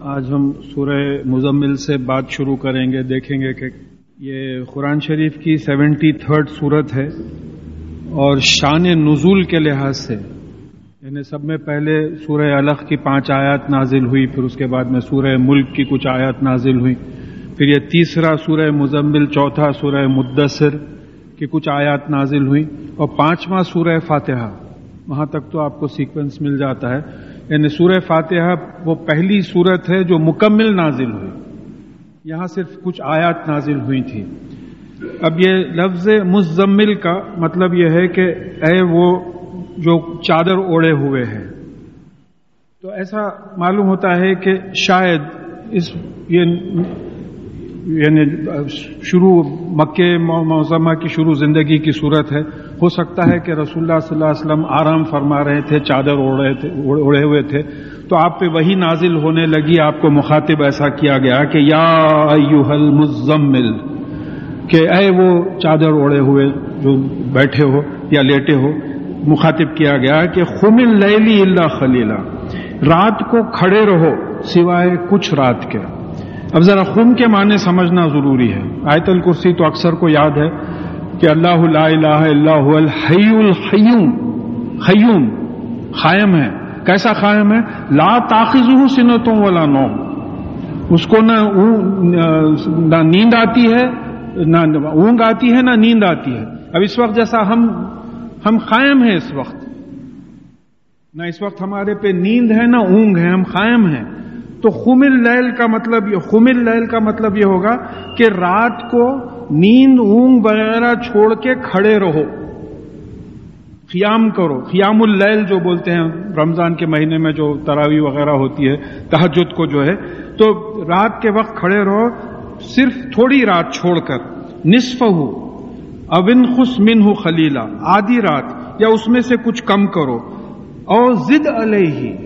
آج ہم سورہ مزمل سے بات شروع کریں گے، دیکھیں گے کہ یہ قرآن شریف کی سیونٹی تھرڈ صورت ہے اور شان نزول کے لحاظ سے یعنی سب میں پہلے سورہ الخ کی پانچ آیات نازل ہوئی، پھر اس کے بعد میں سورہ ملک کی کچھ آیات نازل ہوئی، پھر یہ تیسرا سورہ مزمل، چوتھا سورہ مدثر کی کچھ آیات نازل ہوئی، اور پانچواں سورہ فاتحہ۔ وہاں تک تو آپ کو سیکوینس مل جاتا ہے۔ یعنی سورہ فاتحہ وہ پہلی صورت ہے جو مکمل نازل ہوئی۔ یہاں صرف کچھ آیات نازل ہوئی تھی۔ اب یہ لفظ مزمل کا مطلب یہ ہے کہ اے وہ جو چادر اوڑے ہوئے ہیں۔ تو ایسا معلوم ہوتا ہے کہ شاید اس یہ یعنی شروع مکے موسمہ کی شروع زندگی کی صورت ہے۔ ہو سکتا ہے کہ رسول اللہ صلی اللہ علیہ وسلم آرام فرما رہے تھے، چادر اڑے ہوئے تھے۔ تو آپ پہ وہی نازل ہونے لگی، آپ کو مخاطب ایسا کیا گیا کہ یا المزمل کہ اے وہ چادر اوڑے ہوئے جو بیٹھے ہو یا لیٹے ہو، مخاطب کیا گیا کہ خم اللیلی اللہ خلیلہ رات کو کھڑے رہو سوائے کچھ رات کے۔ اب ذرا خم کے معنی سمجھنا ضروری ہے۔ آیت الکرسی تو اکثر کو یاد ہے۔ کہ اللہ لا الہ اللہ الحی الحیوم خیوم قائم ہے۔ کیسا قائم ہے؟ لا تاخذ سنتوں والا نو اس کو نہ نہ نیند آتی ہے، نہ اونگ آتی ہے، نہ نیند آتی ہے۔ اب اس وقت جیسا ہم ہم قائم ہیں اس وقت۔ نہ اس وقت ہمارے پہ نیند ہے، نہ اونگ ہے، ہم قائم ہیں۔ تو خمل لیل کا مطلب یہ خمل لیل کا مطلب یہ ہوگا کہ رات کو نیند اونگ وغیرہ چھوڑ کے کھڑے رہو۔ قیام کرو۔ قیام اللیل جو بولتے ہیں، رمضان کے مہینے میں جو تراوی وغیرہ ہوتی ہے تحجد کو جو ہے، تو رات کے وقت کھڑے رہو، صرف تھوڑی رات چھوڑ کر۔ نصف ہو اون خس من ہو خلیلا، آدھی رات، یا اس میں سے کچھ کم کرو۔ اور زد علیہ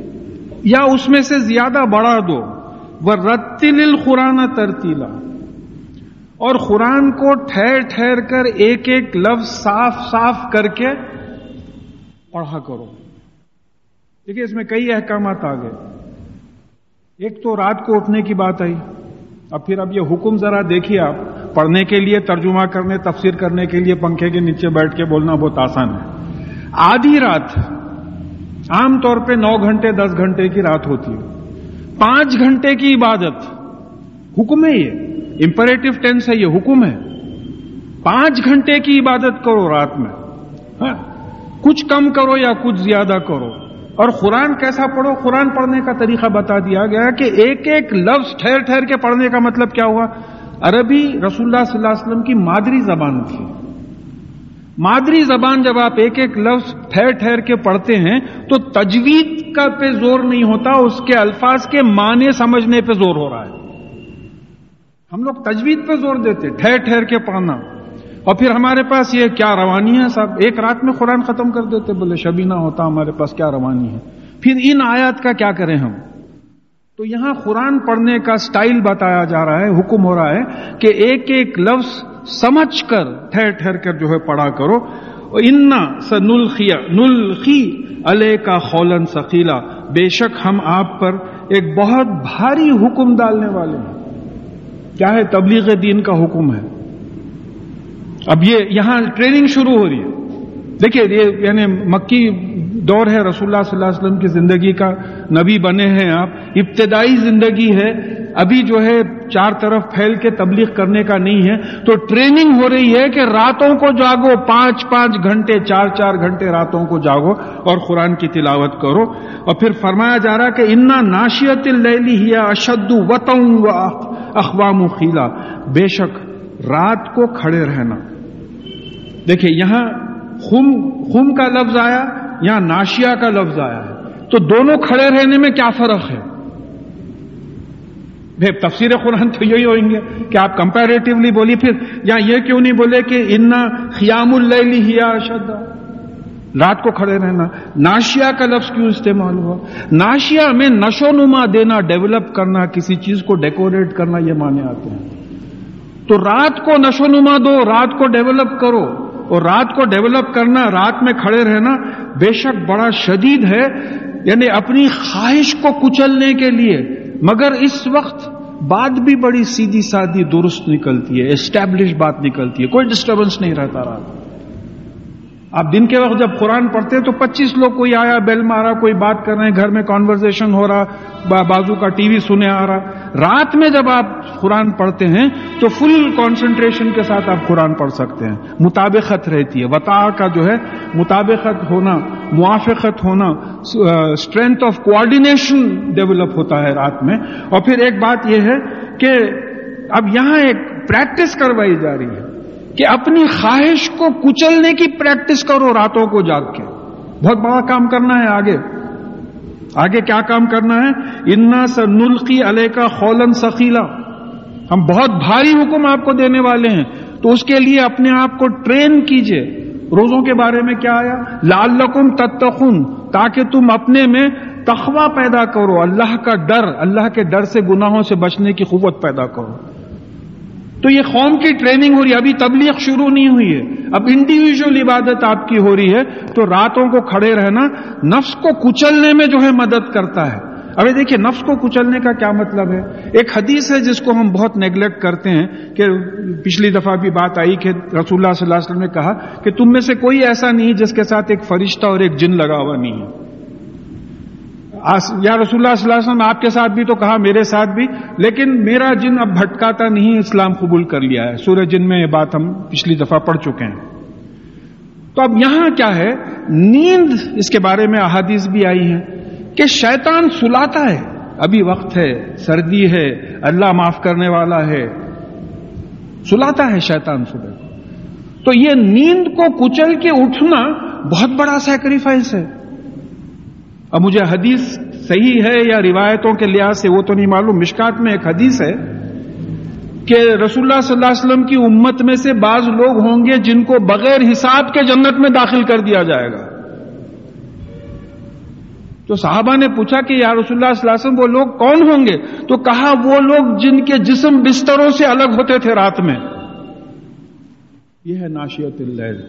یا اس میں سے زیادہ بڑھا دو۔ وہ رتل القرآن ترتیلا اور قرآن کو ٹھہر ٹھہر کر ایک ایک لفظ صاف صاف کر کے پڑھا کرو۔ دیکھیے اس میں کئی احکامات آ گئے۔ ایک تو رات کو اٹھنے کی بات آئی۔ اب پھر اب یہ حکم ذرا دیکھیے آپ۔ پڑھنے کے لیے ترجمہ کرنے، تفسیر کرنے کے لیے پنکھے کے نیچے بیٹھ کے بولنا بہت آسان ہے۔ آدھی رات، عام طور پہ نو گھنٹے، دس گھنٹے کی رات ہوتی ہے۔ پانچ گھنٹے کی عبادت۔ حکم ہے یہ۔ امپریٹو ٹینس ہے، یہ حکم ہے۔ پانچ گھنٹے کی عبادت کرو رات میں۔ ہاں؟ کچھ کم کرو یا کچھ زیادہ کرو۔ اور قرآن کیسا پڑھو؟ قرآن پڑھنے کا طریقہ بتا دیا گیا کہ ایک ایک لفظ ٹھہر ٹھہر کے پڑھنے کا مطلب کیا ہوا؟ عربی رسول اللہ صلی اللہ علیہ وسلم کی مادری زبان تھی۔ مادری زبان جب آپ ایک ایک لفظ ٹھہر ٹھہر کے پڑھتے ہیں تو تجوید کا پہ زور نہیں ہوتا، اس کے الفاظ کے معنی سمجھنے پہ زور ہو رہا ہے۔ ہم لوگ تجوید پہ زور دیتے، ٹھہر ٹھہر کے پڑھنا اور پھر ہمارے پاس یہ کیا روانی ہے صاحب؟ ایک رات میں قرآن ختم کر دیتے، بولے شبینہ ہوتا، ہمارے پاس کیا روانی ہے؟ پھر ان آیات کا کیا کریں ہم؟ تو یہاں قرآن پڑھنے کا سٹائل بتایا جا رہا ہے، حکم ہو رہا ہے کہ ایک ایک لفظ سمجھ کر ٹھہر ٹھہر کر جو ہے پڑھا کرو۔ انا س نلخیا نلخی علیہ کا خولن سکیلا بے شک ہم آپ پر ایک بہت بھاری حکم ڈالنے والے ہیں۔ کیا ہے؟ تبلیغ دین کا حکم ہے۔ اب یہ یہاں ٹریننگ شروع ہو رہی ہے۔ دیکھیے، یہ یعنی مکی دور ہے، رسول اللہ صلی اللہ علیہ وسلم کی زندگی کا نبی بنے ہیں آپ۔ ابتدائی زندگی ہے ابھی جو ہے چار طرف پھیل کے تبلیغ کرنے کا نہیں ہے، تو ٹریننگ ہو رہی ہے کہ راتوں کو جاگو، پانچ پانچ گھنٹے، چار چار گھنٹے راتوں کو جاگو اور قرآن کی تلاوت کرو۔ اور پھر فرمایا جا رہا کہ انا ناشیت اللی ہی اشد وطوں اخوام خیلا۔ بے شک رات کو کھڑے رہنا۔ دیکھیے، یہاں خم خم کا لفظ آیا، یہاں ناشیا کا لفظ آیا ہے۔ تو دونوں کھڑے رہنے میں کیا فرق ہے؟ تفسیر قرآن تو یہی ہوئیں گے کہ آپ کمپیریٹیولی بولیے، پھر یا یہ کیوں نہیں بولے کہ انا خیام اللی ہیا اشد رات کو کھڑے رہنا۔ ناشیا کا لفظ کیوں استعمال ہوا؟ ناشیا میں نشو نما دینا ڈیولپ کرنا، کسی چیز کو ڈیکوریٹ کرنا، یہ مانے آتے ہیں۔ تو رات کو نشو نما دو، رات کو ڈیولپ کرو۔ اور رات کو ڈیولپ کرنا، رات میں کھڑے رہنا، بے شک بڑا شدید ہے یعنی اپنی خواہش کو کچلنے کے لیے۔ مگر اس وقت بات بھی بڑی سیدھی سادھی درست نکلتی ہے اسٹیبلش بات نکلتی ہے، کوئی ڈسٹربنس نہیں رہتا رات آپ دن کے وقت جب قرآن پڑھتے ہیں تو پچیس لوگ کوئی آیا، بیل مارا، کوئی بات کر رہے ہیں، گھر میں کانورزیشن ہو رہا بازو کا ٹی وی سنے آ رہا۔ رات میں جب آپ قرآن پڑھتے ہیں تو فل کانسنٹریشن کے ساتھ آپ قرآن پڑھ سکتے ہیں۔ مطابقت رہتی ہے۔ وطا کا جو ہے، مطابقت ہونا، موافقت ہونا اسٹرینتھ آف کوآڈینیشن ڈیولپ ہوتا ہے رات میں۔ اور پھر ایک بات یہ ہے کہ اب یہاں ایک پریکٹس کروائی جا رہی ہے۔ کہ اپنی خواہش کو کچلنے کی پریکٹس کرو، راتوں کو جاگ کے۔ بہت بڑا کام کرنا ہے آگے۔ آگے کیا کام کرنا ہے؟ انا س نلقی علیہ کا خولن سخیلا ہم بہت بھاری حکم آپ کو دینے والے ہیں۔ تو اس کے لیے اپنے آپ کو ٹرین کیجیے۔ روزوں کے بارے میں کیا آیا؟ لال لقم تتخن تاکہ تم اپنے میں تخوا پیدا کرو۔ اللہ کا ڈر، اللہ کے ڈر سے گناہوں سے بچنے کی قوت پیدا کرو۔ تو یہ قوم کی ٹریننگ ہو رہی ہے، ابھی تبلیغ شروع نہیں ہوئی ہے۔ اب انڈیویجل عبادت آپ کی ہو رہی ہے، تو راتوں کو کھڑے رہنا نفس کو کچلنے میں جو ہے مدد کرتا ہے۔ ابھی دیکھیے، نفس کو کچلنے کا کیا مطلب ہے؟ ایک حدیث ہے جس کو ہم بہت نیگلیکٹ کرتے ہیں کہ پچھلی دفعہ بھی بات آئی کہ رسول اللہ صلی اللہ علیہ وسلم نے کہا کہ تم میں سے کوئی ایسا نہیں جس کے ساتھ ایک فرشتہ اور ایک جن لگا ہوا نہیں ہے۔ یا رسول اللہ صلی اللہ علیہ وسلم آپ کے ساتھ بھی تو کہا، میرے ساتھ بھی، لیکن میرا جن اب بھٹکاتا نہیں، اسلام قبول کر لیا ہے۔ سورہ جن میں یہ بات ہم پچھلی دفعہ پڑھ چکے ہیں۔ تو اب یہاں کیا ہے؟ نیند اس کے بارے میں احادیث بھی آئی ہیں کہ شیطان سلاتا ہے۔ ابھی وقت ہے، سردی ہے، اللہ معاف کرنے والا ہے۔ سلاتا ہے شیطان صبح۔ تو یہ نیند کو کچل کے اٹھنا بہت بڑا سیکریفائس ہے۔ اب مجھے حدیث صحیح ہے یا روایتوں کے لحاظ سے وہ تو نہیں معلوم، مشکات میں ایک حدیث ہے کہ رسول اللہ صلی اللہ علیہ وسلم کی امت میں سے بعض لوگ ہوں گے جن کو بغیر حساب کے جنت میں داخل کر دیا جائے گا۔ تو صحابہ نے پوچھا کہ یا رسول اللہ صلی اللہ علیہ وسلم، وہ لوگ کون ہوں گے؟ تو کہا وہ لوگ جن کے جسم بستروں سے الگ ہوتے تھے رات میں۔ یہ ہے ناشیت اللیل۔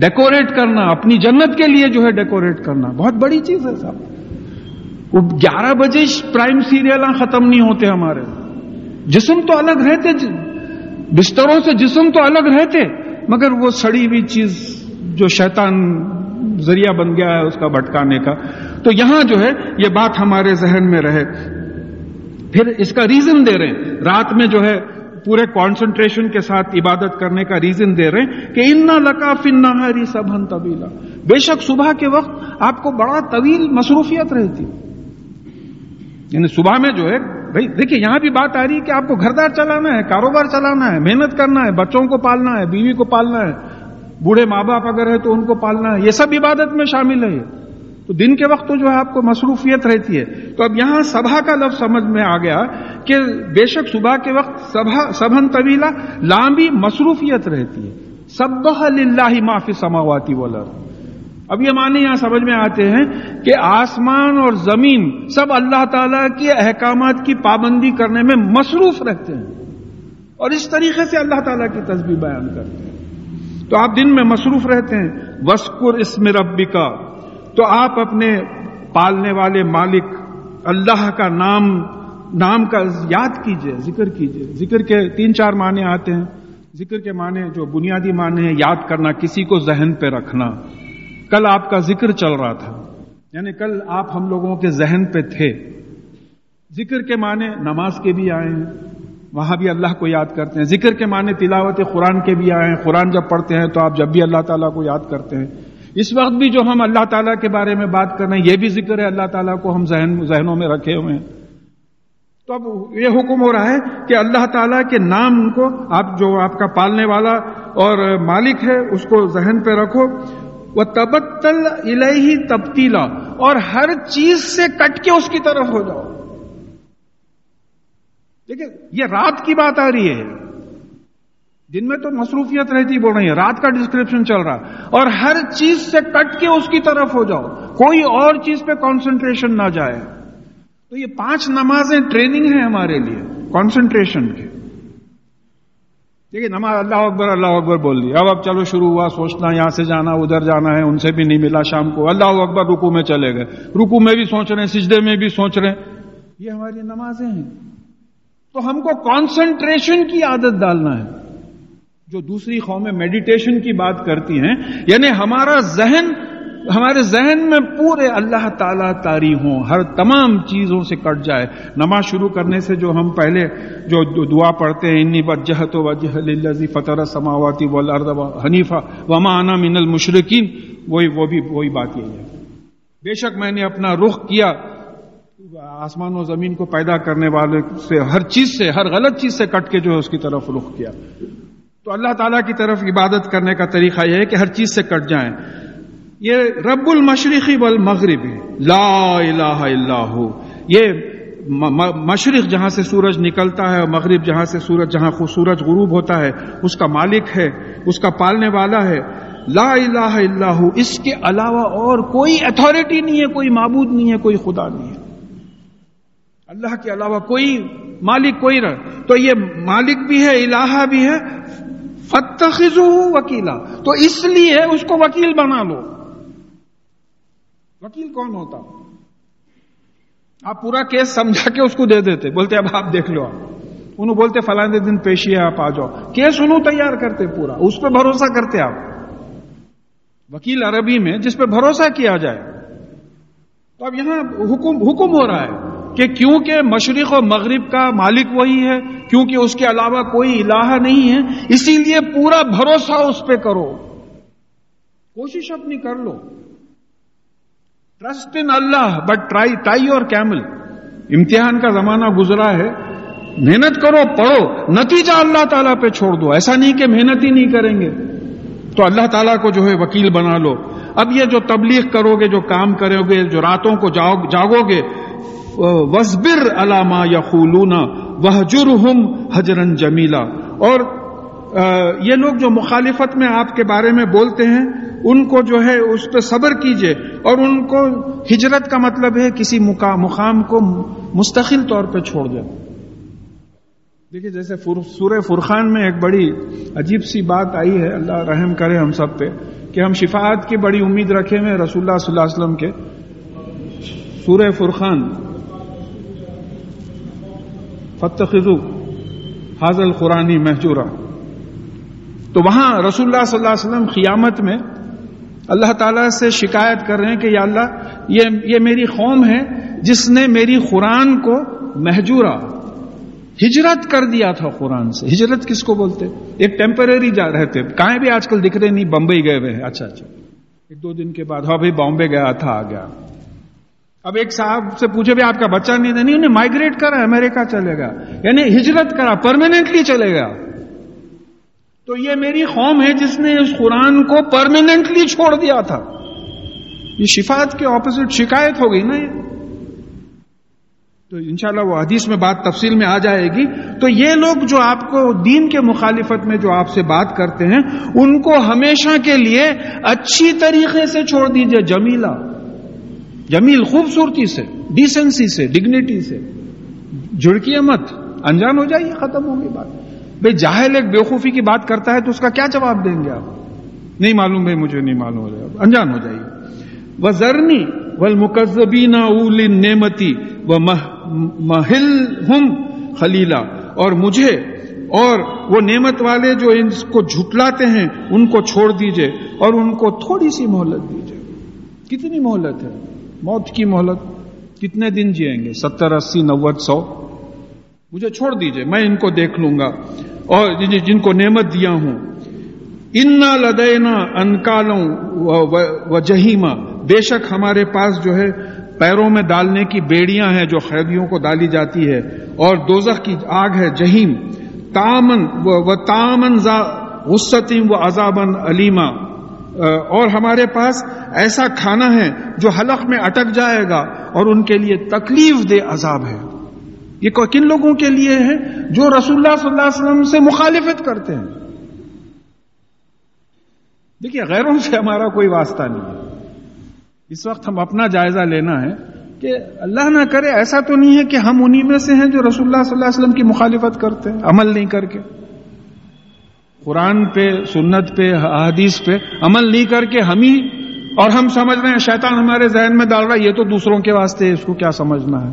ڈیکوریٹ کرنا، اپنی جنت کے لیے جو ہے ڈیکوریٹ کرنا۔ بہت بڑی چیز ہے صاحب وہ گیارہ بجے پرائم سیریل ختم نہیں ہوتے ہمارے۔ جسم تو الگ رہتے بستروں سے جسم تو الگ رہتے، مگر وہ سڑی ہوئی چیز جو شیطان ذریعہ بن گیا ہے اس کا بھٹکانے کا۔ تو یہاں جو ہے، یہ بات ہمارے ذہن میں رہے۔ پھر اس کا ریزن دے رہے ہیں۔ رات میں جو ہے پورے کانسنٹریشن کے ساتھ عبادت کرنے کا ریزن دے رہے ہیں کہ ان لکا فن نہاری سب طویلا بے شک صبح کے وقت آپ کو بڑا طویل مصروفیت رہتی۔ یعنی صبح میں جو ہے، بھائی دیکھیے یہاں بھی بات آ رہی ہے کہ آپ کو گھردار چلانا ہے، کاروبار چلانا ہے، محنت کرنا ہے، بچوں کو پالنا ہے، بیوی کو پالنا ہے، بوڑھے ماں باپ اگر ہے تو ان کو پالنا ہے، یہ سب عبادت میں شامل ہے۔ تو دن کے وقت تو جو ہے آپ کو مصروفیت رہتی ہے۔ تو اب یہاں سبھا کا لفظ سمجھ میں آ گیا کہ بے شک صبح کے وقت سبھا سبھن طویلا لامبی مصروفیت رہتی ہے۔ سب اللہ معافی سماواتی والا اب یہ معنی یہاں سمجھ میں آتے ہیں کہ آسمان اور زمین سب اللہ تعالی کے احکامات کی پابندی کرنے میں مصروف رہتے ہیں۔ اور اس طریقے سے اللہ تعالیٰ کی تصویر بیان کرتے ہیں۔ تو آپ دن میں مصروف رہتے ہیں۔ وسکر اسم ربی کا تو آپ اپنے پالنے والے مالک اللہ کا نام نام کا یاد کیجیے، ذکر کیجیے۔ ذکر کے تین چار معنی آتے ہیں۔ ذکر کے معنی جو بنیادی معنی ہے یاد کرنا، کسی کو ذہن پہ رکھنا۔ کل آپ کا ذکر چل رہا تھا۔ یعنی کل آپ ہم لوگوں کے ذہن پہ تھے۔ ذکر کے معنی نماز کے بھی آئے ہیں۔ وہاں بھی اللہ کو یاد کرتے ہیں۔ ذکر کے معنی تلاوت قرآن کے بھی آئے ہیں۔ قرآن جب پڑھتے ہیں تو آپ جب بھی اللہ تعالیٰ کو یاد کرتے ہیں۔ اس وقت بھی جو ہم اللہ تعالیٰ کے بارے میں بات کر رہے ہیں، یہ بھی ذکر ہے اللہ تعالیٰ کو ہم ذہن ذہنوں میں رکھے ہوئے ہیں۔ تو اب یہ حکم ہو رہا ہے کہ اللہ تعالیٰ کے نام کو آپ جو آپ کا پالنے والا اور مالک ہے، اس کو ذہن پہ رکھو۔ وہ تبتل الہی تبتیلا اور ہر چیز سے کٹ کے اس کی طرف ہو جاؤ۔ دیکھیں، یہ رات کی بات آ رہی ہے۔ دن میں تو مصروفیت رہتی بول رہی ہے رات کا ڈسکرپشن چل رہا اور ہر چیز سے کٹ کے اس کی طرف ہو جاؤ۔ کوئی اور چیز پہ کانسنٹریشن نہ جائے۔ تو یہ پانچ نمازیں ٹریننگ ہیں ہمارے لیے کانسنٹریشن کی۔ دیکھیے، نماز اللہ اکبر اللہ اکبر بول دی۔ اب اب چلو شروع ہوا، سوچنا، یہاں سے جانا، ادھر جانا ہے، ان سے بھی نہیں ملا شام کو۔ اللہ اکبر رکو میں چلے گئے۔ رکو میں بھی سوچ رہے ہیں، سجدے میں بھی سوچ رہے ہیں۔ یہ ہماری نمازیں ہیں۔ تو ہم کو کانسنٹریشن کی عادت ڈالنا ہے۔ جو دوسری قومیں میڈیٹیشن کی بات کرتی ہیں یعنی ہمارا ذہن، ہمارے ذہن میں پورے اللہ تعالیٰ تاری ہوں، ہر تمام چیزوں سے کٹ جائے۔ نماز شروع کرنے سے جو ہم پہلے جو دعا پڑھتے ہیں، انی وجہ تو وجہ لذی فتح سماواتی حنیفہ، وما انا من المشرقین وہی، وہ بھی، وہی بات یہی ہے۔ بے شک میں نے اپنا رخ کیا، آسمان و زمین کو پیدا کرنے والے سے، ہر چیز سے، ہر غلط چیز سے کٹ کے جو ہے اس کی طرف رخ کیا۔ تو اللہ تعالیٰ کی طرف عبادت کرنے کا طریقہ یہ ہے کہ ہر چیز سے کٹ جائیں۔ یہ رب المشرقی والمغرب، لا الہ الا ہو۔ یہ مشرق جہاں سے سورج نکلتا ہے اور مغرب جہاں سے سورج، جہاں سورج غروب ہوتا ہے، اس کا مالک ہے، اس کا پالنے والا ہے۔ لا الہ الا ہو۔ اس کے علاوہ اور کوئی اتھارٹی نہیں ہے، کوئی معبود نہیں ہے، کوئی خدا نہیں ہے۔ اللہ کے علاوہ کوئی مالک، کوئی رہ تو یہ مالک بھی ہے، الہ بھی ہے فتخذ وکیلا تو اس لیے اس کو وکیل بنا لو۔ وکیل کون ہوتا؟ آپ پورا کیس سمجھا کے اس کو دے دیتے۔ بولتے، اب آپ دیکھ لو آپ۔ انہوں بولتے، فلاں دن پیشی ہے، آپ آ جاؤ۔ کیس انہوں تیار کرتے پورا۔ اس پہ بھروسہ کرتے آپ۔ وکیل عربی میں جس پہ بھروسہ کیا جائے۔ تو اب یہاں حکم حکم ہو رہا ہے۔ کہ کیونکہ مشرق و مغرب کا مالک وہی ہے، کیونکہ اس کے علاوہ کوئی الہ نہیں ہے، اسی لیے پورا بھروسہ اس پہ کرو۔ کوشش اپنی کر لو۔ Trust in Allah but try tie اور کیمل امتحان کا زمانہ گزرا ہے۔ محنت کرو، پڑھو۔ نتیجہ اللہ تعالیٰ پہ چھوڑ دو۔ ایسا نہیں کہ محنت ہی نہیں کریں گے۔ تو اللہ تعالیٰ کو جو ہے وکیل بنا لو۔ اب یہ جو تبلیغ کرو گے، جو کام کرو گے، جو راتوں کو جاگو گے وزبر علامہ یا خولونا ہم حجرن جمیلا اور یہ لوگ جو مخالفت میں آپ کے بارے میں بولتے ہیں، ان کو جو ہے اس پہ صبر کیجیے اور ان کو ہجرت کا مطلب ہے کسی مقام کو مستقل طور پہ چھوڑ دیں دیکھیے، جیسے سورہ فرخان میں ایک بڑی عجیب سی بات آئی ہے، اللہ رحم کرے ہم سب پہ، کہ ہم شفاعت کی بڑی امید رکھے ہوئے رسول اللہ صلی اللہ علیہ وسلم کے۔ سورہ فرخان فتخذو حاضل قرآنی محجورہ تو وہاں رسول اللہ صلی اللہ علیہ وسلم قیامت میں اللہ تعالیٰ سے شکایت کر رہے ہیں کہ یا اللہ، یہ یہ میری قوم ہے جس نے میری قرآن کو محجورہ ہجرت کر دیا تھا قرآن سے۔ ہجرت کس کو بولتے؟ ایک ٹیمپرری جا رہے تھے۔ کہیں بھی آج کل دکھ رہے نہیں، بمبئی گئے ہوئے ہیں۔ اچھا اچھا۔ ایک دو دن کے بعد ہاں بھائی بامبے گیا تھا، آ گیا۔ اب ایک صاحب سے پوچھے بھی آپ کا بچہ نہیں تھا؟ نہیں، انہیں مائگریٹ کرا امریکہ چلے گا۔ یعنی ہجرت کرا پرماننٹلی چلے گا۔ تو یہ میری قوم ہے جس نے اس قرآن کو پرماننٹلی چھوڑ دیا تھا۔ یہ شفاعت کے اپوزٹ شکایت ہو گئی نا یہ۔ تو انشاءاللہ وہ حدیث میں بات تفصیل میں آ جائے گی۔ تو یہ لوگ جو آپ کو دین کے مخالفت میں جو آپ سے بات کرتے ہیں، ان کو ہمیشہ کے لیے اچھی طریقے سے چھوڑ دیجیے جمیلا جمیل خوبصورتی سے ڈیسنسی سے ڈگنیٹی سے۔ جھڑکیے مت۔ انجان ہو جائیے، ختم ہوگی بات۔ بھائی جاہل ایک بیوقوفی کی بات کرتا ہے تو اس کا کیا جواب دیں گے آپ؟ نہیں معلوم بھائی، مجھے نہیں معلوم ہو جائے انجان ہو جائیے۔ وہ زرنی و مقزبینہ اول نعمتی و محل ہم خلیلا۔ اور مجھے اور وہ نعمت والے جو ان کو جھٹلاتے ہیں، ان کو چھوڑ دیجیے اور ان کو تھوڑی سی مہلت دیجیے۔ کتنی مہلت ہے؟ موت کی مہلت کتنے دن جیئیں گے؟ ستر اسی نوت سو۔ مجھے چھوڑ دیجیے، میں ان کو دیکھ لوں گا۔ اور جن کو نعمت دیا ہوں۔ انا لدینا انکالوں و جہیما بے شک ہمارے پاس جو ہے پیروں میں ڈالنے کی بیڑیاں ہیں جو قیدیوں کو ڈالی جاتی ہے، اور دوزخ کی آگ ہے جہیم تامن و تامن غصتیم و عذابن علیما اور ہمارے پاس ایسا کھانا ہے جو حلق میں اٹک جائے گا اور ان کے لیے تکلیف دہ عذاب ہے۔ یہ کن لوگوں کے لیے ہے جو رسول اللہ صلی اللہ علیہ وسلم سے مخالفت کرتے ہیں؟ دیکھیے، غیروں سے ہمارا کوئی واسطہ نہیں ہے۔ اس وقت ہم اپنا جائزہ لینا ہے کہ اللہ نہ کرے، ایسا تو نہیں ہے کہ ہم انہی میں سے ہیں جو رسول اللہ صلی اللہ علیہ وسلم کی مخالفت کرتے ہیں، عمل نہیں کر کے۔ قرآن پہ، سنت پہ حدیث پہ عمل نہیں کر کے ہم ہی اور ہم سمجھ رہے ہیں شیطان ہمارے ذہن میں ڈال رہا ہے، یہ تو دوسروں کے واسطے اس کو کیا سمجھنا ہے؟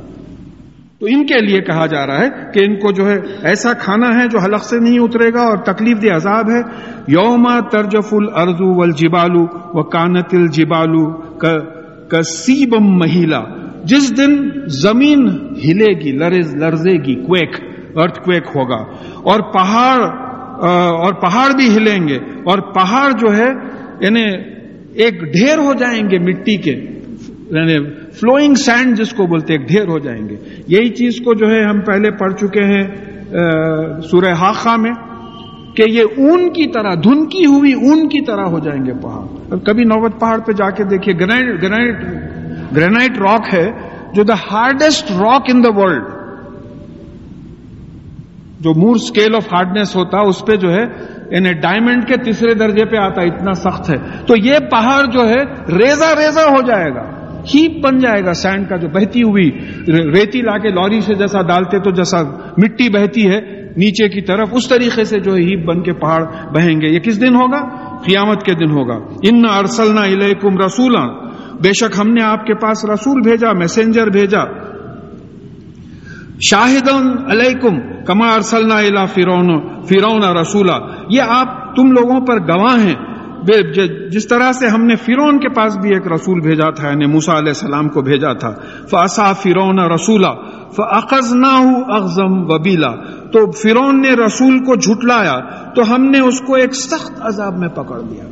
تو ان کے لیے کہا جا رہا ہے کہ ان کو جو ہے ایسا کھانا ہے جو حلق سے نہیں اترے گا اور تکلیف دہ عذاب ہے۔ یوما ترجف الرزو والجبالو و کانت الجبالو کسیبم مہیلا۔ جس دن زمین ہلے گی، لرز لرزے گی، کویک ارتھ کویک ہوگا۔ اور پہاڑ اور پہاڑ بھی ہلیں گے اور پہاڑ جو ہے یعنی ایک ڈھیر ہو جائیں گے مٹی کے یعنی فلوئنگ سینڈ جس کو بولتے ایک ڈھیر ہو جائیں گے۔ یہی چیز کو جو ہے ہم پہلے پڑھ چکے ہیں سورہ حاقہ میں، کہ یہ اون کی طرح دھنکی ہوئی اون کی طرح ہو جائیں گے پہاڑ۔ اب کبھی نوبت پہاڑ پہ جا کے دیکھیے گرینائٹ گرینائٹ گرینائٹ راک ہے، جو the hardest rock in the world جو مور اسکیل آف ہارڈنیس ہوتا اس پہ جو ہے یعنی ڈائمنڈ کے تیسرے درجے پہ آتا اتنا سخت ہے۔ تو یہ پہاڑ جو ہے ریزا ریزا ہو جائے گا۔ ہیپ بن جائے گا سینڈ کا جو بہتی ہوئی ریتی لا کے لوری سے جیسا ڈالتے تو جیسا مٹی بہتی ہے نیچے کی طرف، اس طریقے سے جو ہے ہیپ بن کے پہاڑ بہیں گے۔ یہ کس دن ہوگا؟ قیامت کے دن ہوگا۔ ان ارسلنا الیکم رسولا۔ بے شک ہم نے آپ کے پاس رسول بھیجا میسنجر بھیجا۔ شاہد علیکم کما ارسلنا الا فرون فرون رسولا۔ یہ آپ تم لوگوں پر گواہ ہیں۔ جس طرح سے ہم نے فرون کے پاس بھی ایک رسول بھیجا تھا یعنی موسا علیہ السلام کو بھیجا تھا۔ فاسا فرون رسولہ فقز نہ اغزم وبیلا تو فرون نے رسول کو جھٹلایا۔ تو ہم نے اس کو ایک سخت عذاب میں پکڑ لیا۔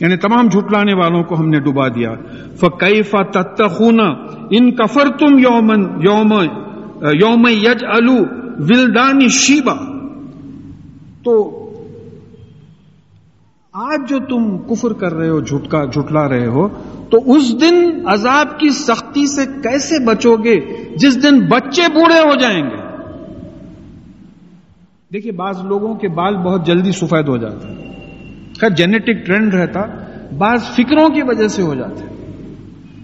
یعنی تمام جھٹلانے والوں کو ہم نے ڈبا دیا۔ فقی فتخون ان کفر تم یومن یوم یوم یج الو ولدانی شیبا تو آج جو تم کفر کر رہے ہو، جھٹکا جھٹلا رہے ہو، تو اس دن عذاب کی سختی سے کیسے بچو گے؟ جس دن بچے بوڑھے ہو جائیں گے۔ دیکھیے، بعض لوگوں کے بال بہت جلدی سفید ہو جاتے ہیں۔ خیر جینیٹک ٹرینڈ رہتا، بعض فکروں کی وجہ سے ہو جاتے ہیں۔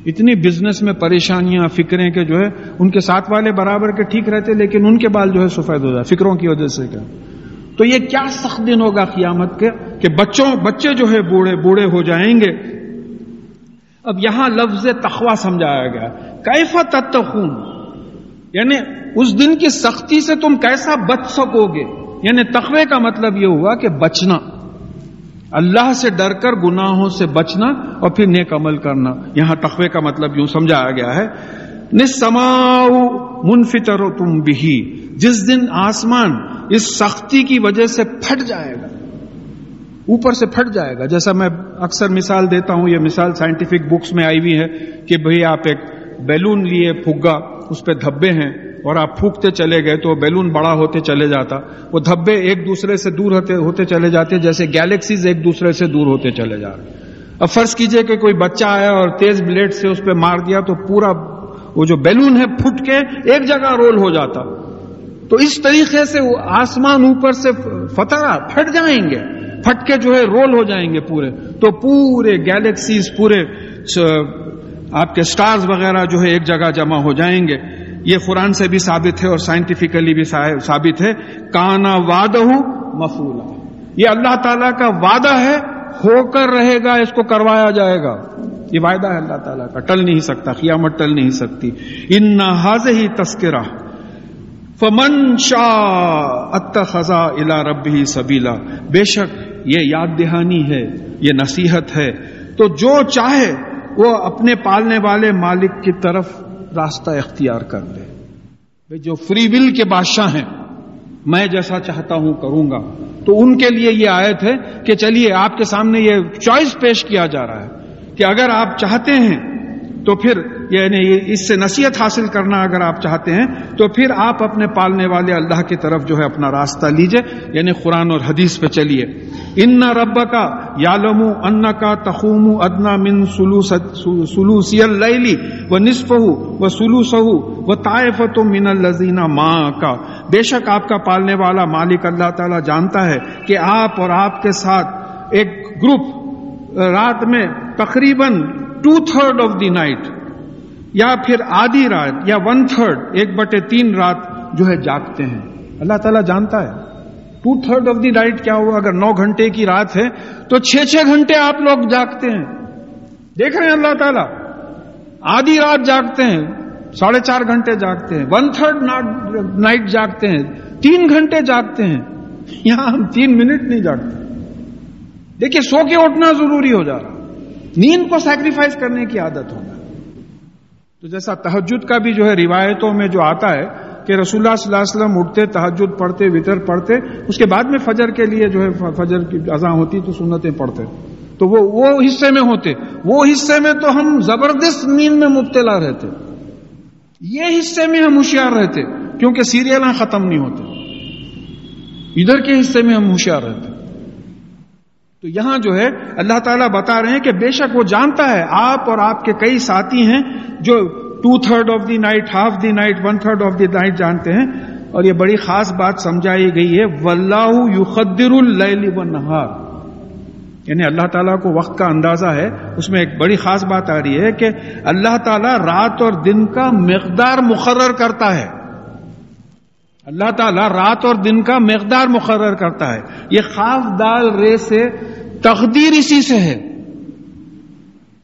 اتنی بزنس میں پریشانیاں، فکریں کے جو ہے ان کے ساتھ والے برابر کے ٹھیک رہتے، لیکن ان کے بال جو ہے سفید ہو جاتے فکروں کی وجہ سے کیا؟ تو یہ کیا سخت دن ہوگا قیامت کے؟ کہ بچوں، بچے جو ہے بوڑھے بوڑھے ہو جائیں گے۔ اب یہاں لفظ تخوا سمجھایا گیا۔ کیفا تتخون یعنی اس دن کی سختی سے تم کیسا بچ سکو گے؟ یعنی تخوے کا مطلب یہ ہوا کہ بچنا۔ اللہ سے ڈر کر گناہوں سے بچنا اور پھر نیک عمل کرنا۔ یہاں تخوے کا مطلب یوں سمجھایا گیا ہے۔ نسماؤ منفطر تم بھی جس دن آسمان اس سختی کی وجہ سے پھٹ جائے گا۔ اوپر سے پھٹ جائے گا۔ جیسا میں اکثر مثال دیتا ہوں، یہ مثال سائنٹیفک بکس میں آئی ہوئی ہے کہ بھئی آپ ایک بیلون لیے پھگا، اس پہ دھبے ہیں۔ اور آپ پھونکتے چلے گئے تو بیلون بڑا ہوتے چلے جاتا۔ وہ دھبے ایک دوسرے سے دور ہوتے ہوتے چلے جاتے، جیسے گیلیکسیز ایک دوسرے سے دور ہوتے چلے جا رہے۔ اب فرض کیجیے کہ کوئی بچہ آیا اور تیز بلیڈ سے اس پہ مار دیا تو پورا وہ جو بیلون ہے پھٹ کے ایک جگہ رول ہو جاتا۔ تو اس طریقے سے وہ آسمان اوپر سے فتح پھٹ جائیں گے۔ پھٹ کے جو ہے رول ہو جائیں گے پورے۔ تو پورے گیلیکسیز پورے آپ کے سٹارز وغیرہ جو ہے ایک جگہ جمع ہو جائیں گے۔ یہ قرآن سے بھی ثابت ہے اور سائنٹیفکلی بھی ثابت ہے، کانا وعدہ مفولا یہ اللہ تعالیٰ کا وعدہ ہے، ہو کر رہے گا، اس کو کروایا جائے گا۔ یہ وعدہ ہے اللہ تعالیٰ کا، ٹل نہیں سکتا، قیامت ٹل نہیں سکتی۔ ان حاض ہی تذکرہ۔ فمن شاہ ات خزا الا رب ہی سبیلا بے شک یہ یاد دہانی ہے، یہ نصیحت ہے۔ تو جو چاہے، وہ اپنے پالنے والے مالک کی طرف راستہ اختیار کر لے۔ جو فری ول کے بادشاہ ہیں، میں جیسا چاہتا ہوں کروں گا۔ تو ان کے لیے یہ آیت ہے کہ چلیے، آپ کے سامنے یہ چوائس پیش کیا جا رہا ہے کہ اگر آپ چاہتے ہیں، تو پھر یعنی اس سے نصیحت حاصل کرنا اگر آپ چاہتے ہیں، تو پھر آپ اپنے پالنے والے اللہ کی طرف جو ہے اپنا راستہ لیجیے یعنی قرآن اور حدیث پہ چلیے۔ ان رب کا یالم ان کا تخوم ادنا من سلوسی اللی و نصف و سلوس و طائفت من الزینہ ماں کا بے شک آپ کا پالنے والا مالک اللہ تعالی جانتا ہے کہ آپ اور آپ کے ساتھ ایک گروپ رات میں تقریباً two third of the night یا پھر آدھی رات یا ون تھرڈ ایک بٹے تین رات جو ہے جاگتے ہیں اللہ تعالیٰ جانتا ہے two third of the night کیا ہوا؟ اگر نو گھنٹے کی رات ہے تو چھ چھ گھنٹے آپ لوگ جاگتے ہیں۔ دیکھ رہے ہیں اللہ تعالیٰ۔ آدھی رات جاگتے ہیں، ساڑھے چار گھنٹے جاگتے ہیں۔ ون تھرڈ نائٹ جاگتے ہیں۔ تین گھنٹے جاگتے ہیں۔ یہاں ہم تین منٹ نہیں جاگتے۔ دیکھیے، سو کے اٹھنا ضروری ہو جا رہا۔ نیند کو سیکریفائز کرنے کی عادت ہونا۔ تو جیسا تحجد کا بھی جو ہے، روایتوں میں جو آتا ہے کہ رسول اللہ صلی اللہ علیہ وسلم اٹھتے تحجد پڑھتے، وطر پڑھتے، اس کے بعد میں فجر کے لیے جو ہے فجر کی اذاں ہوتی تو سنتیں پڑھتے۔ تو وہ وہ حصے میں ہوتے۔ وہ حصے میں تو ہم زبردست نیند میں مبتلا رہتے۔ یہ حصے میں ہم ہوشیار رہتے، کیونکہ سیریل ختم نہیں ہوتے۔ ادھر کے حصے میں ہم ہوشیار رہتے۔ تو یہاں جو ہے، اللہ تعالیٰ بتا رہے ہیں کہ بے شک وہ جانتا ہے، آپ اور آپ کے کئی ساتھی ہیں جو two third of the night half the night one third of the night جانتے ہیں اور یہ بڑی خاص بات سمجھائی گئی ہے، واللہ یقدر اللیل والنہار۔ یعنی اللہ تعالیٰ کو وقت کا اندازہ ہے۔ اس میں ایک بڑی خاص بات آ رہی ہے کہ اللہ تعالیٰ رات اور دن کا مقدار مقرر کرتا ہے۔ اللہ تعالیٰ رات اور دن کا مقدار مقرر کرتا ہے۔ یہ خاص دال رے سے تقدیر اسی سے ہے۔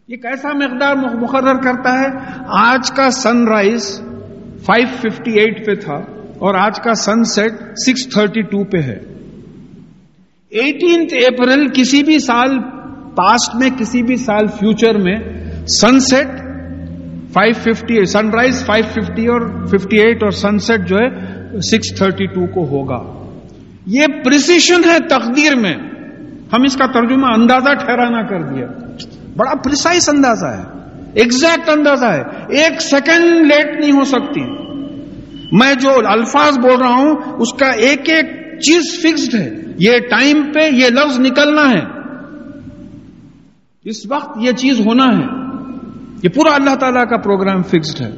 یہ کیسا مقدار مقرر کرتا ہے، آج کا sunrise five fifty eight پہ تھا اور آج کا sunset six thirty two پہ ہے۔ ایٹینتھ اپریل کسی بھی سال پاسٹ میں، کسی بھی سال فیوچر میں sunset five fifty sunrise five fifty اور ففٹی ایٹ اور سن سیٹ جو ہے سکس تھرٹی ٹو کو ہوگا۔ یہ پرسیشن ہے تقدیر میں۔ ہم اس کا ترجمہ اندازہ ٹھہرانا کر دیا۔ بڑا پرسائز اندازہ ہے۔ ایگزیکٹ اندازہ ہے۔ ایک سیکنڈ لیٹ نہیں ہو سکتی۔ میں جو الفاظ بول رہا ہوں، اس کا ایک ایک چیز فکسڈ ہے۔ یہ ٹائم پہ یہ لفظ نکلنا ہے۔ اس وقت یہ چیز ہونا ہے۔ یہ پورا اللہ تعالی کا پروگرام فکسڈ ہے۔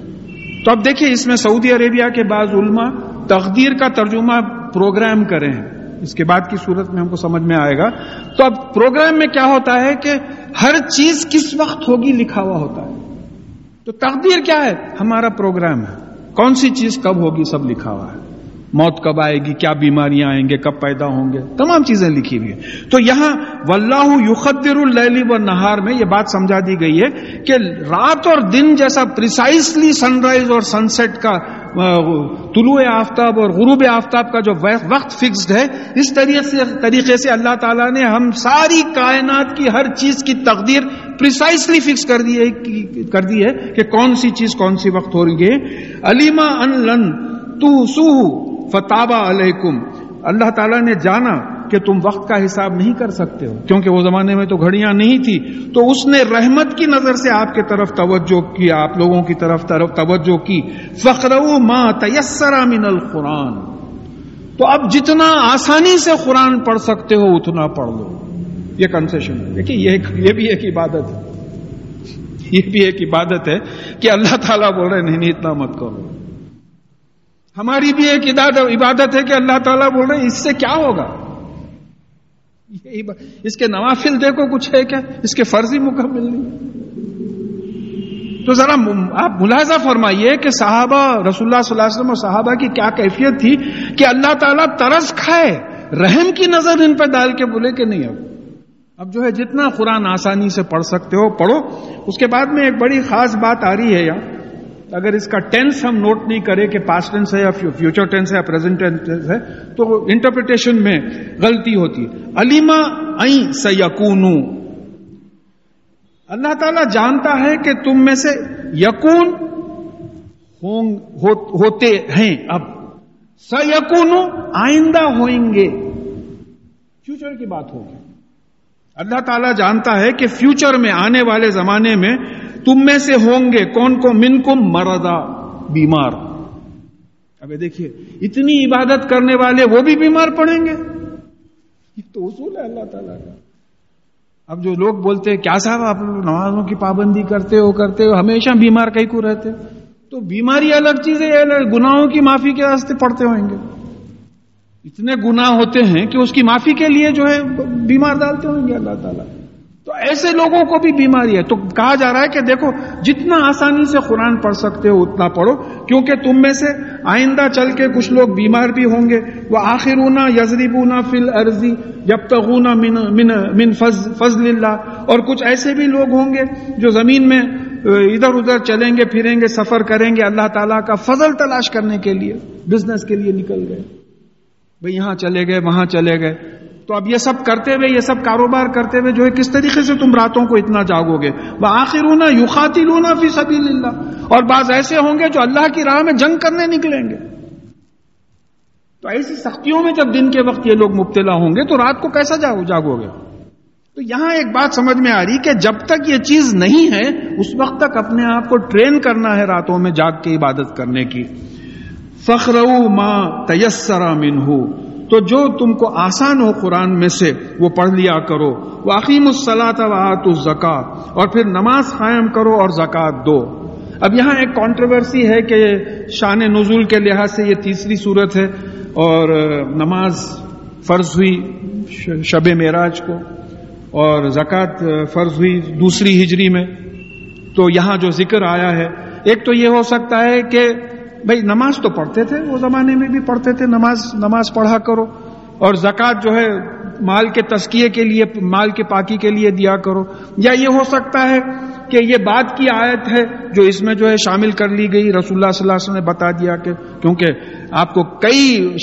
تو اب دیکھیے، اس میں سعودی عربیہ کے بعض علماء تقدیر کا ترجمہ پروگرام کرے ہیں اس کے بعد کی صورت میں ہم کو سمجھ میں آئے گا۔ تو اب پروگرام میں کیا ہوتا ہے کہ ہر چیز کس وقت ہوگی لکھا ہوا ہوتا ہے۔ تو تقدیر کیا ہے؟ ہمارا پروگرام ہے۔ کون سی چیز کب ہوگی سب لکھا ہوا ہے۔ موت کب آئے گی؟ کیا بیماریاں آئیں گے؟ کب پیدا ہوں گے؟ تمام چیزیں لکھی ہوئی ہیں۔ تو یہاں واللہ یخدر اللیلی و نہار میں یہ بات سمجھا دی گئی ہے کہ رات اور دن جیسا پریسائسلی سن رائز اور سن سیٹ کا طلوع آفتاب اور غروب آفتاب کا جو وقت فکسڈ ہے، اس طریقے سے اللہ تعالیٰ نے ہم ساری کائنات کی ہر چیز کی تقدیر پریسائسلی فکس کر دی ہے کر دی ہے کہ کون سی چیز کون سی وقت ہو رہی ہے۔ علیما ان لن تو سو فتابہ علیکم۔ اللہ تعالیٰ نے جانا کہ تم وقت کا حساب نہیں کر سکتے ہو۔ کیونکہ وہ زمانے میں تو گھڑیاں نہیں تھی۔ تو اس نے رحمت کی نظر سے آپ کے طرف توجہ کی، آپ لوگوں کی طرف توجہ کی۔ فخر ما تیسرا من القرآن۔ تو اب جتنا آسانی سے قرآن پڑھ سکتے ہو، اتنا پڑھ لو۔ یہ کنسیشن ہے۔ دیکھیے یہ بھی ایک عبادت ہے۔ یہ بھی ایک عبادت ہے کہ اللہ تعالیٰ بول رہے نہیں نہیں، اتنا مت کرو۔ ہماری بھی ایک عبادت ہے کہ اللہ تعالیٰ بول رہے ہیں، اس سے کیا ہوگا؟ اس کے نوافل دیکھو کچھ ہے کیا؟ اس کے فرضی مکمل نہیں۔ تو ذرا آپ ملاحظہ فرمائیے کہ صحابہ رسول اللہ صلی اللہ علیہ وسلم اور صحابہ کی کیا کیفیت تھی کہ اللہ تعالیٰ ترس کھائے، رحم کی نظر ان پہ ڈال کے بولے کہ نہیں اب۔ اب جو ہے جتنا قرآن آسانی سے پڑھ سکتے ہو، پڑھو۔ اس کے بعد میں ایک بڑی خاص بات آ رہی ہے یہاں۔ اگر اس کا ٹینس ہم نوٹ نہیں کریں کہ پاسٹ ٹینس ہے یا فیوچر ٹینس ہے یا پریزنٹ ٹینس ہے، تو انٹرپریٹیشن میں غلطی ہوتی ہے۔ علیما سیکون اللہ تعالی جانتا ہے کہ تم میں سے یقون ہوتے ہیں۔ اب سیکون آئندہ ہوئیں گے۔ فیوچر کی بات ہوگی۔ اللہ تعالیٰ جانتا ہے کہ فیوچر میں آنے والے زمانے میں تم میں سے ہوں گے کون کو من کو مردا بیمار۔ ابھی دیکھیے، اتنی عبادت کرنے والے وہ بھی بیمار پڑیں گے۔ یہ تو اصول ہے اللہ تعالیٰ کا۔ اب جو لوگ بولتے ہیں، کیا صاحب آپ نمازوں کی پابندی کرتے ہو کرتے ہو؟ ہمیشہ بیمار کئی کو رہتے تو بیماری الگ چیز ہے گناہوں کی معافی کے راستے پڑتے ہوئیں گے۔ اتنے گناہ ہوتے ہیں کہ اس کی معافی کے لیے جو ہے، بیمار ڈالتے ہوئیں گے اللہ تعالیٰ۔ تو ایسے لوگوں کو بھی بیماری ہے تو کہا جا رہا ہے کہ دیکھو، جتنا آسانی سے قرآن پڑھ سکتے ہو اتنا پڑھو، کیونکہ تم میں سے آئندہ چل کے کچھ لوگ بیمار بھی ہوں گے۔ وہ آخرونا یزریبونا فل عرضی جب تغنا من من فضل اللہ اور کچھ ایسے بھی لوگ ہوں گے جو زمین میں ادھر ادھر چلیں گے، پھریں گے، سفر کریں گے اللہ تعالیٰ کا فضل تلاش کرنے کے لیے بزنس کے لیے نکل گئے۔ بھئی یہاں چلے گئے، وہاں چلے گئے۔ تو اب یہ سب کرتے ہوئے، یہ سب کاروبار کرتے ہوئے جو ہے، کس طریقے سے تم راتوں کو اتنا جاگو گے؟ وہ آخر ہونا یو خاطل ہونا فی سبیل اللہ اور بعض ایسے ہوں گے جو اللہ کی راہ میں جنگ کرنے نکلیں گے۔ تو ایسی سختیوں میں جب دن کے وقت یہ لوگ مبتلا ہوں گے، تو رات کو کیسا جاگو جاگو گے؟ تو یہاں ایک بات سمجھ میں آ رہی کہ جب تک یہ چیز نہیں ہے، اس وقت تک اپنے آپ کو ٹرین کرنا ہے راتوں میں جاگ کے عبادت کرنے کی۔ فخر ماں تیسرا من تو جو تم کو آسان ہو قرآن میں سے، وہ پڑھ لیا کرو۔ وہ عقیم الصلاۃ و زکات اور پھر نماز قائم کرو اور زکوٰۃ دو۔ اب یہاں ایک کانٹروورسی ہے کہ شان نزول کے لحاظ سے یہ تیسری صورت ہے اور نماز فرض ہوئی شب معراج کو اور زکوٰۃ فرض ہوئی دوسری ہجری میں۔ تو یہاں جو ذکر آیا ہے، ایک تو یہ ہو سکتا ہے کہ بھائی نماز تو پڑھتے تھے، وہ زمانے میں بھی پڑھتے تھے، نماز نماز پڑھا کرو۔ اور زکوٰۃ جو ہے، مال کے تسکیے کے لیے، مال کے پاکی کے لیے دیا کرو۔ یا یہ ہو سکتا ہے کہ یہ بات کی آیت ہے جو اس میں جو ہے شامل کر لی گئی۔ رسول اللہ صلی اللہ علیہ وسلم نے بتا دیا کہ کیونکہ آپ کو کئی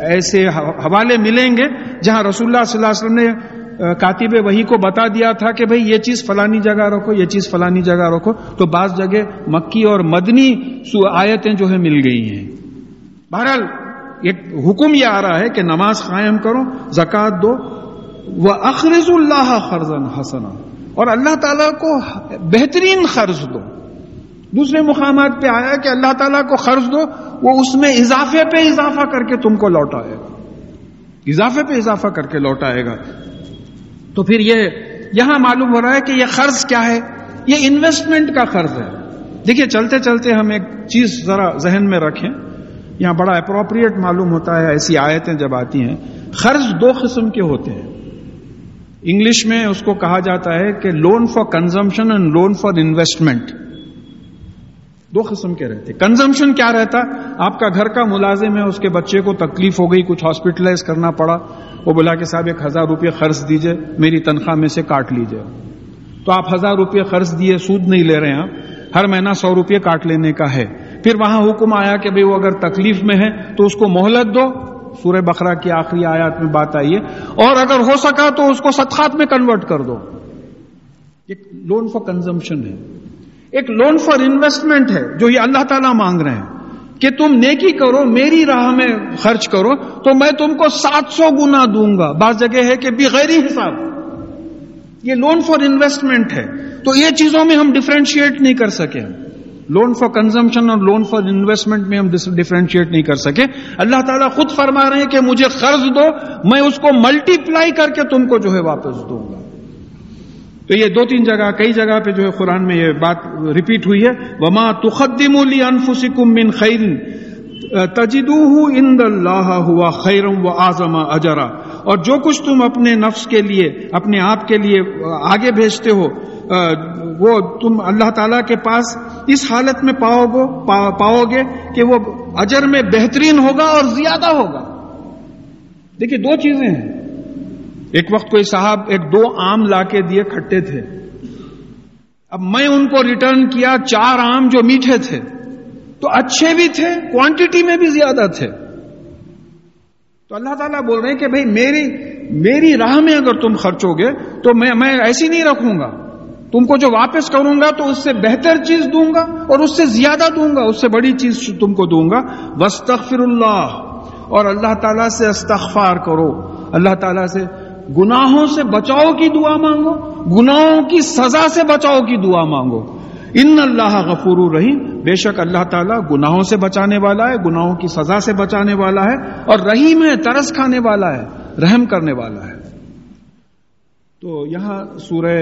ایسے حوالے ملیں گے جہاں رسول اللہ صلی اللہ علیہ وسلم نے کاتب وہی کو بتا دیا تھا کہ بھئی یہ چیز فلانی جگہ رکھو، یہ چیز فلانی جگہ رکھو۔ تو بعض جگہ مکی اور مدنی آیتیں جو ہے مل گئی ہیں۔ بہرحال ایک حکم یہ آ رہا ہے کہ نماز قائم کرو زکات دو وہ اخرز اللہ خرزن حسنا۔ اور اللہ تعالیٰ کو بہترین قرض دو۔ دوسرے مقامات پہ آیا کہ اللہ تعالیٰ کو قرض دو، وہ اس میں اضافے پہ اضافہ کر کے تم کو لوٹائے گا۔ اضافے پہ اضافہ کر کے لوٹائے گا۔ تو پھر یہ یہاں معلوم ہو رہا ہے کہ یہ قرض کیا ہے؟ یہ انویسٹمنٹ کا قرض ہے۔ دیکھیے، چلتے چلتے ہم ایک چیز ذرا ذہن میں رکھیں۔ یہاں بڑا اپروپریٹ معلوم ہوتا ہے، ایسی آیتیں جب آتی ہیں۔ قرض دو قسم کے ہوتے ہیں۔ انگلش میں اس کو کہا جاتا ہے کہ loan for consumption and loan for investment دو قسم کے رہتے۔ کنزمپشن کیا رہتا؟ آپ کا گھر کا ملازم ہے، اس کے بچے کو تکلیف ہو گئی، کچھ ہاسپٹلائز کرنا پڑا۔ وہ بلا کہ صاحب، ایک ہزار روپے خرچ دیجیے، میری تنخواہ میں سے کاٹ لیجیے۔ تو آپ ہزار روپے خرچ دیے سود نہیں لے رہے ہیں۔ آپ ہر مہینہ سو روپے کاٹ لینے کا ہے۔ پھر وہاں حکم آیا کہ بھئی وہ اگر تکلیف میں ہے تو اس کو مہلت دو۔ سورہ بقرہ کی آخری آیات میں بات آئی ہے۔ اور اگر ہو سکا تو اس کو صدقات میں کنورٹ کر دو۔ لون فار کنزمپشن ہے۔ ایک لون فار انویسٹمنٹ ہے جو یہ اللہ تعالیٰ مانگ رہے ہیں کہ تم نیکی کرو، میری راہ میں خرچ کرو، تو میں تم کو سات سو گنا دوں گا۔ بعض جگہ ہے کہ بغیر حساب۔ یہ لون فار انویسٹمنٹ ہے۔ تو یہ چیزوں میں ہم ڈفرینشیٹ نہیں کر سکے۔ لون فار کنزمپشن اور لون فار انویسٹمنٹ میں ہم ڈفرینشیٹ نہیں کر سکے۔ اللہ تعالیٰ خود فرما رہے ہیں کہ مجھے قرض دو، میں اس کو ملٹی پلائی کر کے تم کو جو ہے واپس دوں۔ گا تو یہ دو تین جگہ، کئی جگہ پہ جو ہے قرآن میں یہ بات ریپیٹ ہوئی ہے، وما تقدم لی انفسکم من خیر تجدوہ اند اللہ ہوا خیرم و آزم اجرا اور جو کچھ تم اپنے نفس کے لیے، اپنے آپ کے لیے آگے بھیجتے ہو وہ تم اللہ تعالی کے پاس اس حالت میں پاؤ گو پاؤ گے کہ وہ اجر میں بہترین ہوگا اور زیادہ ہوگا۔ دیکھیے دو چیزیں ہیں۔ ایک وقت کوئی صاحب ایک دو آم لا کے دیے کھٹے تھے۔ اب میں ان کو ریٹرن کیا چار آم جو میٹھے تھے۔ تو اچھے بھی تھے کوانٹٹی میں بھی زیادہ تھے۔ تو اللہ تعالیٰ بول رہے ہیں کہ بھائی میری میری راہ میں اگر تم خرچو گے تو میں میں ایسی نہیں رکھوں گا۔ تم کو جو واپس کروں گا تو اس سے بہتر چیز دوں گا اور اس سے زیادہ دوں گا، اس سے بڑی چیز تم کو دوں گا۔ وسطر اللہ اور اللہ تعالیٰ سے استغفار کرو۔ اللہ تعالیٰ سے گناہوں سے بچاؤ کی دعا مانگو، گناہوں کی سزا سے بچاؤ کی دعا مانگو۔ ان اللہ غفور الرحیم، بے شک اللہ تعالیٰ گناہوں سے بچانے والا ہے، گناہوں کی سزا سے بچانے والا ہے اور رحیم ہے، ترس کھانے والا ہے، رحم کرنے والا ہے۔ تو یہاں سورہ